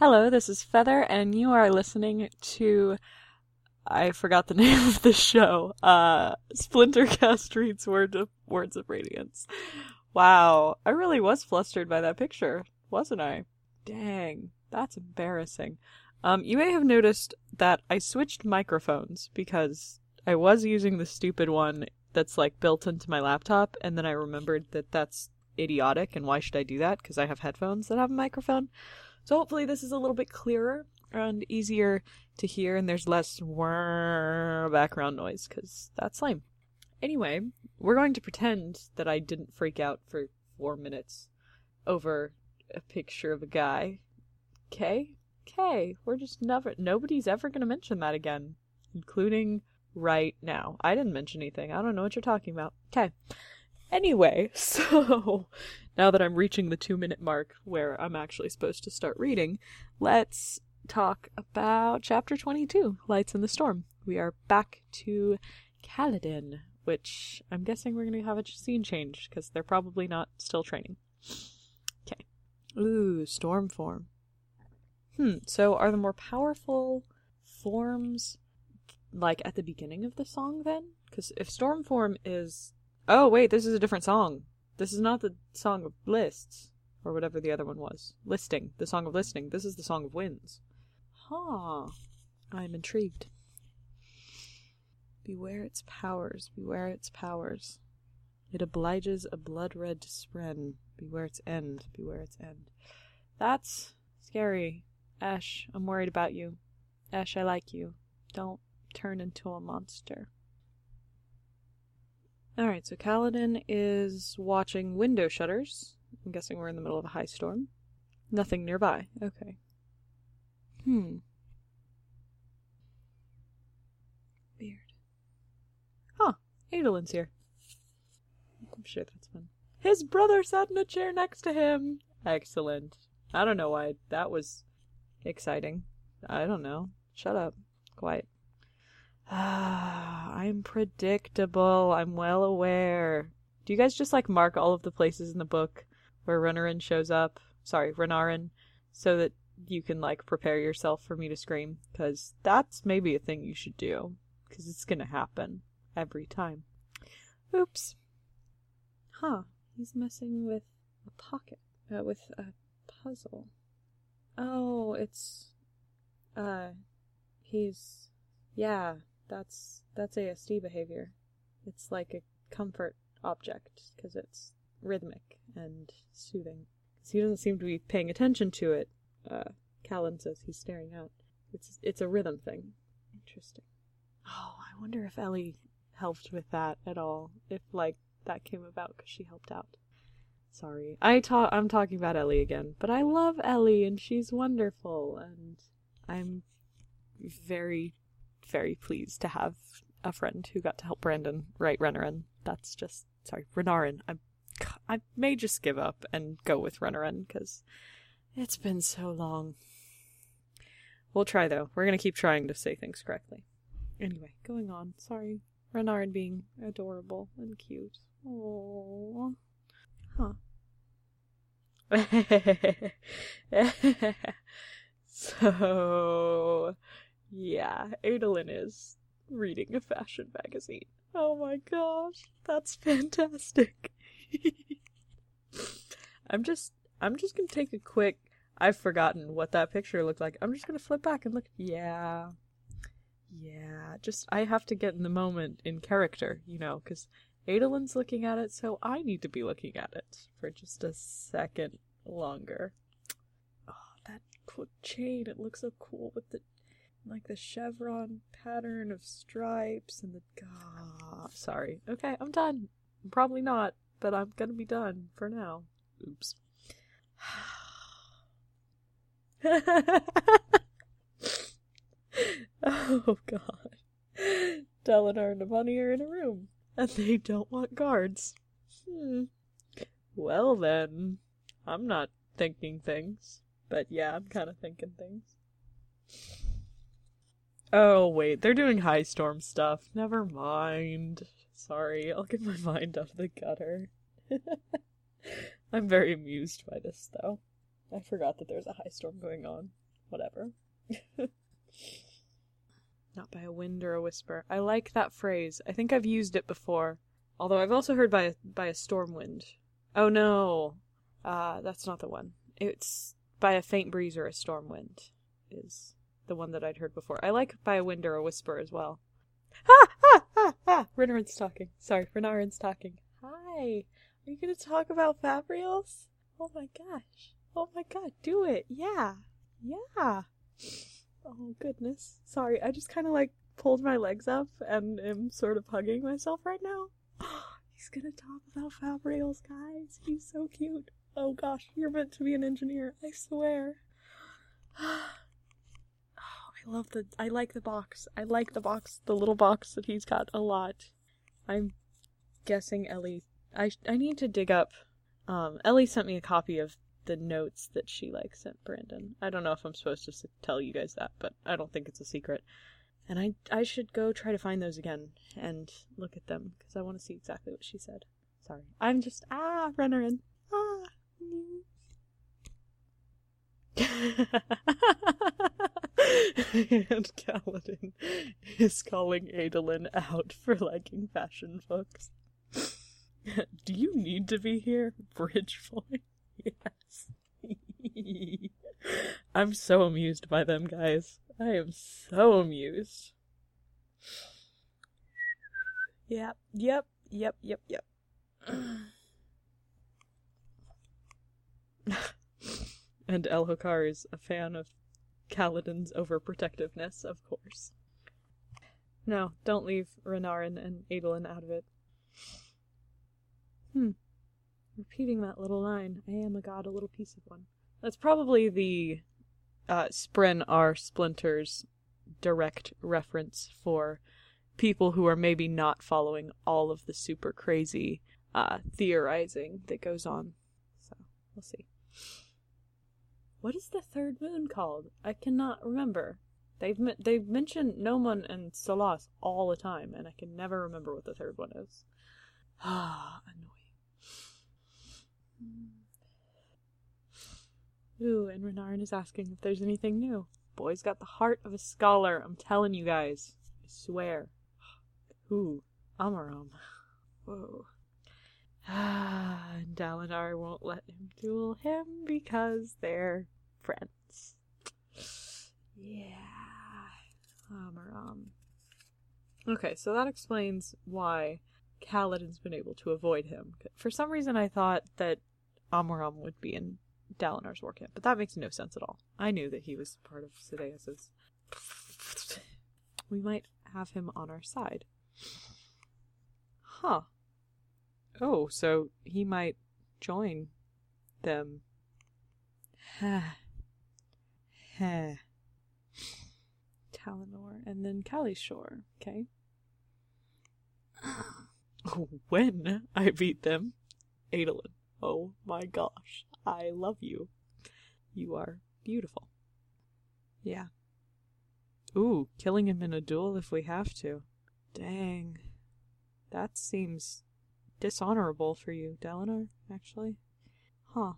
Hello, this is Feather, and you are listening to. I forgot the name of the show. Uh, Splintercast reads of, Words of Radiance. Wow, I really was flustered by that picture, wasn't I? Dang, that's embarrassing. Um, you may have noticed that I switched microphones because I was using the stupid one that's like built into my laptop, and then I remembered that that's idiotic, and why should I do that? Because I have headphones that have a microphone. So hopefully this is a little bit clearer and easier to hear, and there's less background noise, because that's lame. Anyway, we're going to pretend that I didn't freak out for four minutes over a picture of a guy. Okay? Okay. We're just never, nobody's ever going to mention that again, including right now. I didn't mention anything. I don't know what you're talking about. Okay. Anyway, so now that I'm reaching the two minute mark where I'm actually supposed to start reading, let's talk about chapter 22 Lights in the Storm. We are back to Kaladin, which I'm guessing we're going to have a scene change because they're probably not still training. Okay. Ooh, storm form. Hmm, so are the more powerful forms like at the beginning of the song then? Because if storm form is. Oh, wait, this is a different song. This is not the song of lists, or whatever the other one was. Listing, the song of listing. This is the song of winds. Huh. I'm intrigued. Beware its powers, beware its powers. It obliges a blood red spren. Beware its end, beware its end. That's scary. Ash, I'm worried about you. Ash, I like you. Don't turn into a monster. Alright, so Kaladin is watching window shutters. I'm guessing we're in the middle of a high storm. Nothing nearby. Okay. Hmm. Weird. Huh. Adolin's here. I'm sure that's fun. His brother sat in a chair next to him. Excellent. I don't know why that was exciting. I don't know. Shut up. Quiet. Ah, I'm predictable. I'm well aware. Do you guys just like mark all of the places in the book where Renarin shows up? Sorry, Renarin, so that you can like prepare yourself for me to scream? Because that's maybe a thing you should do. Because it's gonna happen every time. Oops. Huh. He's messing with a pocket. Uh, with a puzzle. Oh, it's. Uh. He's. Yeah, that's that's ASD behavior. It's like a comfort object because it's rhythmic and soothing. Because he doesn't seem to be paying attention to it. Uh, Callan says he's staring out. It's it's a rhythm thing. Interesting. Oh, I wonder if Ellie helped with that at all. If like that came about because she helped out. Sorry, I talk. I'm talking about Ellie again, but I love Ellie and she's wonderful, and I'm very very pleased to have a friend who got to help Brandon write Renarin. That's just sorry, Renarin. I I may just give up and go with Renarin because it's been so long. We'll try though. We're gonna keep trying to say things correctly. Anyway, going on. Sorry, Renarin being adorable and cute. Oh, huh. so yeah, Adolin is reading a fashion magazine. Oh my gosh, that's fantastic. I'm just I'm just gonna take a quick I've forgotten what that picture looked like. I'm just gonna flip back and look yeah. Yeah, just I have to get in the moment in character, you know, because Adolin's looking at it, so I need to be looking at it for just a second longer. Oh, that cool chain, it looks so cool with the like the chevron pattern of stripes and the god. Sorry. Okay i'm done. Probably not but i'm gonna be done for now. Oops. Oh god. Dalinar and Navani are in a room and they don't want guards. Hmm. Well then i'm not thinking things but yeah i'm kind of thinking things Oh, wait, they're doing high storm stuff. Never mind. Sorry, I'll get my mind out of the gutter. I'm very amused by this, though. I forgot that there's a high storm going on. whatever. Not by a wind or a whisper. I like that phrase. I think I've used it before. Although I've also heard by a, by a storm wind. Oh no. Uh, that's not the one. It's by a faint breeze or a storm wind is the one that I'd heard before. I like by a wind or a whisper as well. Ha ha ha ha! Renarin's talking. Sorry, Renarin's talking. Hi. Are you gonna talk about Fabrials? Oh my gosh. Oh my god, do it. Yeah. Yeah. Oh goodness. Sorry, I just kind of like pulled my legs up and am sort of hugging myself right now. He's gonna talk about Fabrials, guys. He's so cute. Oh gosh, you're meant to be an engineer. I swear. I love the. I like the box. I like the box, the little box that he's got a lot. I'm guessing Ellie. I I need to dig up. Um, Ellie sent me a copy of the notes that she like sent Brandon. I don't know if I'm supposed to tell you guys that, but I don't think it's a secret. And I I should go try to find those again and look at them because I want to see exactly what she said. Sorry, I'm just ah Renarin ah. and Kaladin is calling Adolin out for liking fashion books. Do you need to be here, Bridge Boy? Yes. I'm so amused by them, guys. I am so amused. Yep, yep, yep, yep, yep. and Elhokar is a fan of Kaladin's overprotectiveness, of course. No, don't leave Renarin and Adolin out of it. Hmm. Repeating that little line, I am a god, a little piece of one. That's probably the uh, Spren are Splinters direct reference for people who are maybe not following all of the super crazy uh, theorizing that goes on. So, we'll see. What is the third moon called? I cannot remember. They've they've mentioned Nomon and Salas all the time, and I can never remember what the third one is. Ah, annoying. Ooh, and Renarin is asking if there's anything new. Boy's got the heart of a scholar, I'm telling you guys. I swear. Ooh, Amaram. Whoa. Ah, and Dalinar won't let him duel him because they're friends. Yeah. Um, Amaram. Um. Okay, so that explains why Kaladin's been able to avoid him. For some reason, I thought that Amaram would be in Dalinar's war camp, but that makes no sense at all. I knew that he was part of Sadeas's. We might have him on our side. Huh. Oh, so he might join them. Talinor and then Kalishore, okay? when I beat them, Adolin. Oh my gosh, I love you. You are beautiful. Yeah. Ooh, killing him in a duel if we have to. Dang. That seems dishonorable for you, Dalinar, actually. Huh.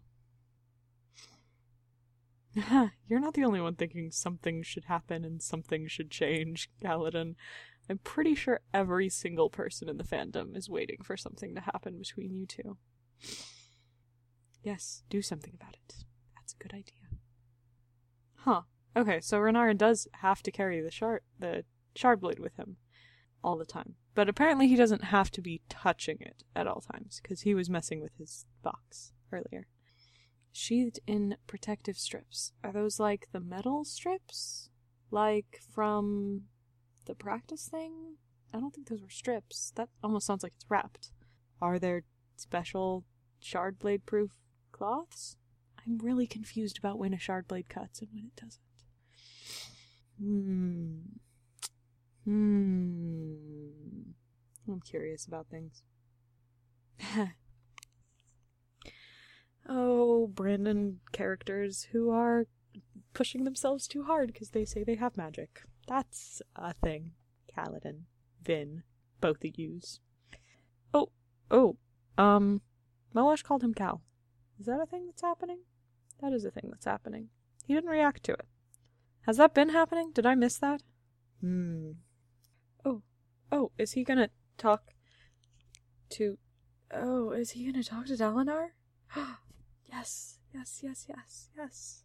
You're not the only one thinking something should happen and something should change, Kaladin. I'm pretty sure every single person in the fandom is waiting for something to happen between you two. Yes, do something about it. That's a good idea. Huh. Okay, so Renarin does have to carry the shard the shard blade with him all the time. But apparently he doesn't have to be touching it at all times, because he was messing with his box earlier. Sheathed in protective strips. Are those like the metal strips? Like from the practice thing? I don't think those were strips. That almost sounds like it's wrapped. Are there special shard blade proof cloths? I'm really confused about when a shard blade cuts and when it doesn't. Hmm. Hmm. I'm curious about things. Brandon characters who are pushing themselves too hard because they say they have magic. That's a thing. Kaladin, Vin, both of yous. Oh, oh, um, Moash called him Cal. Is that a thing that's happening? That is a thing that's happening. He didn't react to it. Has that been happening? Did I miss that? Hmm. Oh. Oh, is he gonna talk to. Oh, is he gonna talk to Dalinar? yes, yes, yes, yes, yes.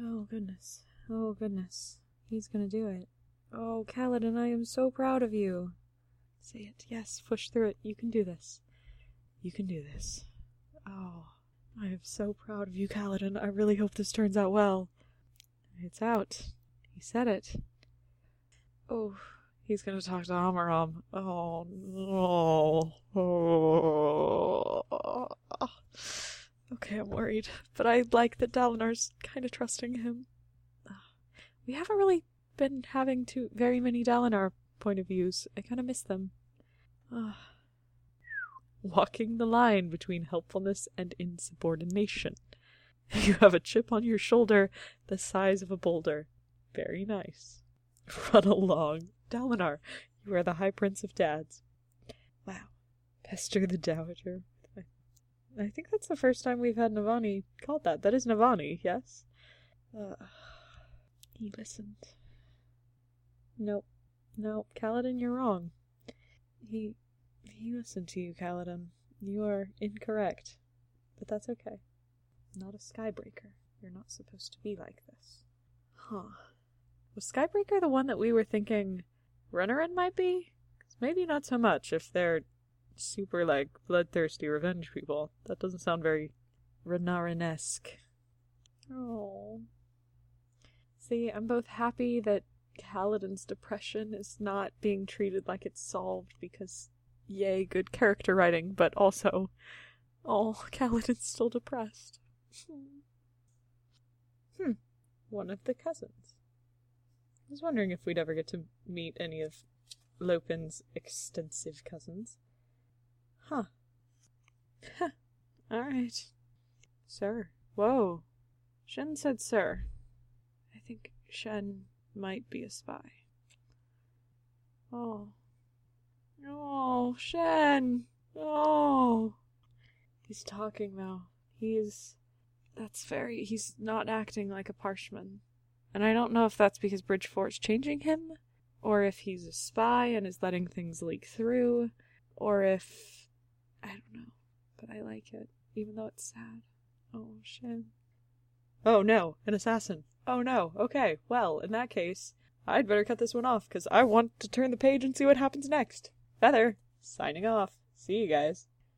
Oh, goodness. Oh, goodness. He's gonna do it. Oh, Kaladin, I am so proud of you. Say it. Yes, push through it. You can do this. You can do this. Oh, I am so proud of you, Kaladin. I really hope this turns out well. It's out. He said it. Oh, he's gonna talk to Amaram. Oh no. Oh. Okay, I'm worried, but I like that Dalinar's kind of trusting him. We haven't really been having too very many Dalinar point of views. I kind of miss them. Walking the line between helpfulness and insubordination. You have a chip on your shoulder the size of a boulder. Very nice. Run along. Dalinar, you are the High Prince of Dads. Wow. Pester the Dowager. I think that's the first time we've had Navani called that. That is Navani, yes? Uh, he listened. Nope. Nope. Kaladin, you're wrong. He. he listened to you, Kaladin. You are incorrect. But that's okay. Not a Skybreaker. You're not supposed to be like this. Huh. Was Skybreaker the one that we were thinking Renarin might be? maybe not so much if they're super, like, bloodthirsty revenge people. That doesn't sound very Renarin-esque. Oh. See, I'm both happy that Kaladin's depression is not being treated like it's solved because, yay, good character writing, but also, oh, Kaladin's still depressed. Hmm. One of the cousins. I was wondering if we'd ever get to meet any of Lopen's extensive cousins. Huh. Alright. Sir. Whoa. Shen said sir. I think Shen might be a spy. Oh. Oh, Shen. Oh. He's talking though. He's. That's very. He's not acting like a parshman. And I don't know if that's because Bridge Four's changing him, or if he's a spy and is letting things leak through, or if. I don't know. But I like it, even though it's sad. Oh, shit. Oh no, an assassin. Oh no, okay, well, in that case, I'd better cut this one off, because I want to turn the page and see what happens next. Feather, signing off. See you guys.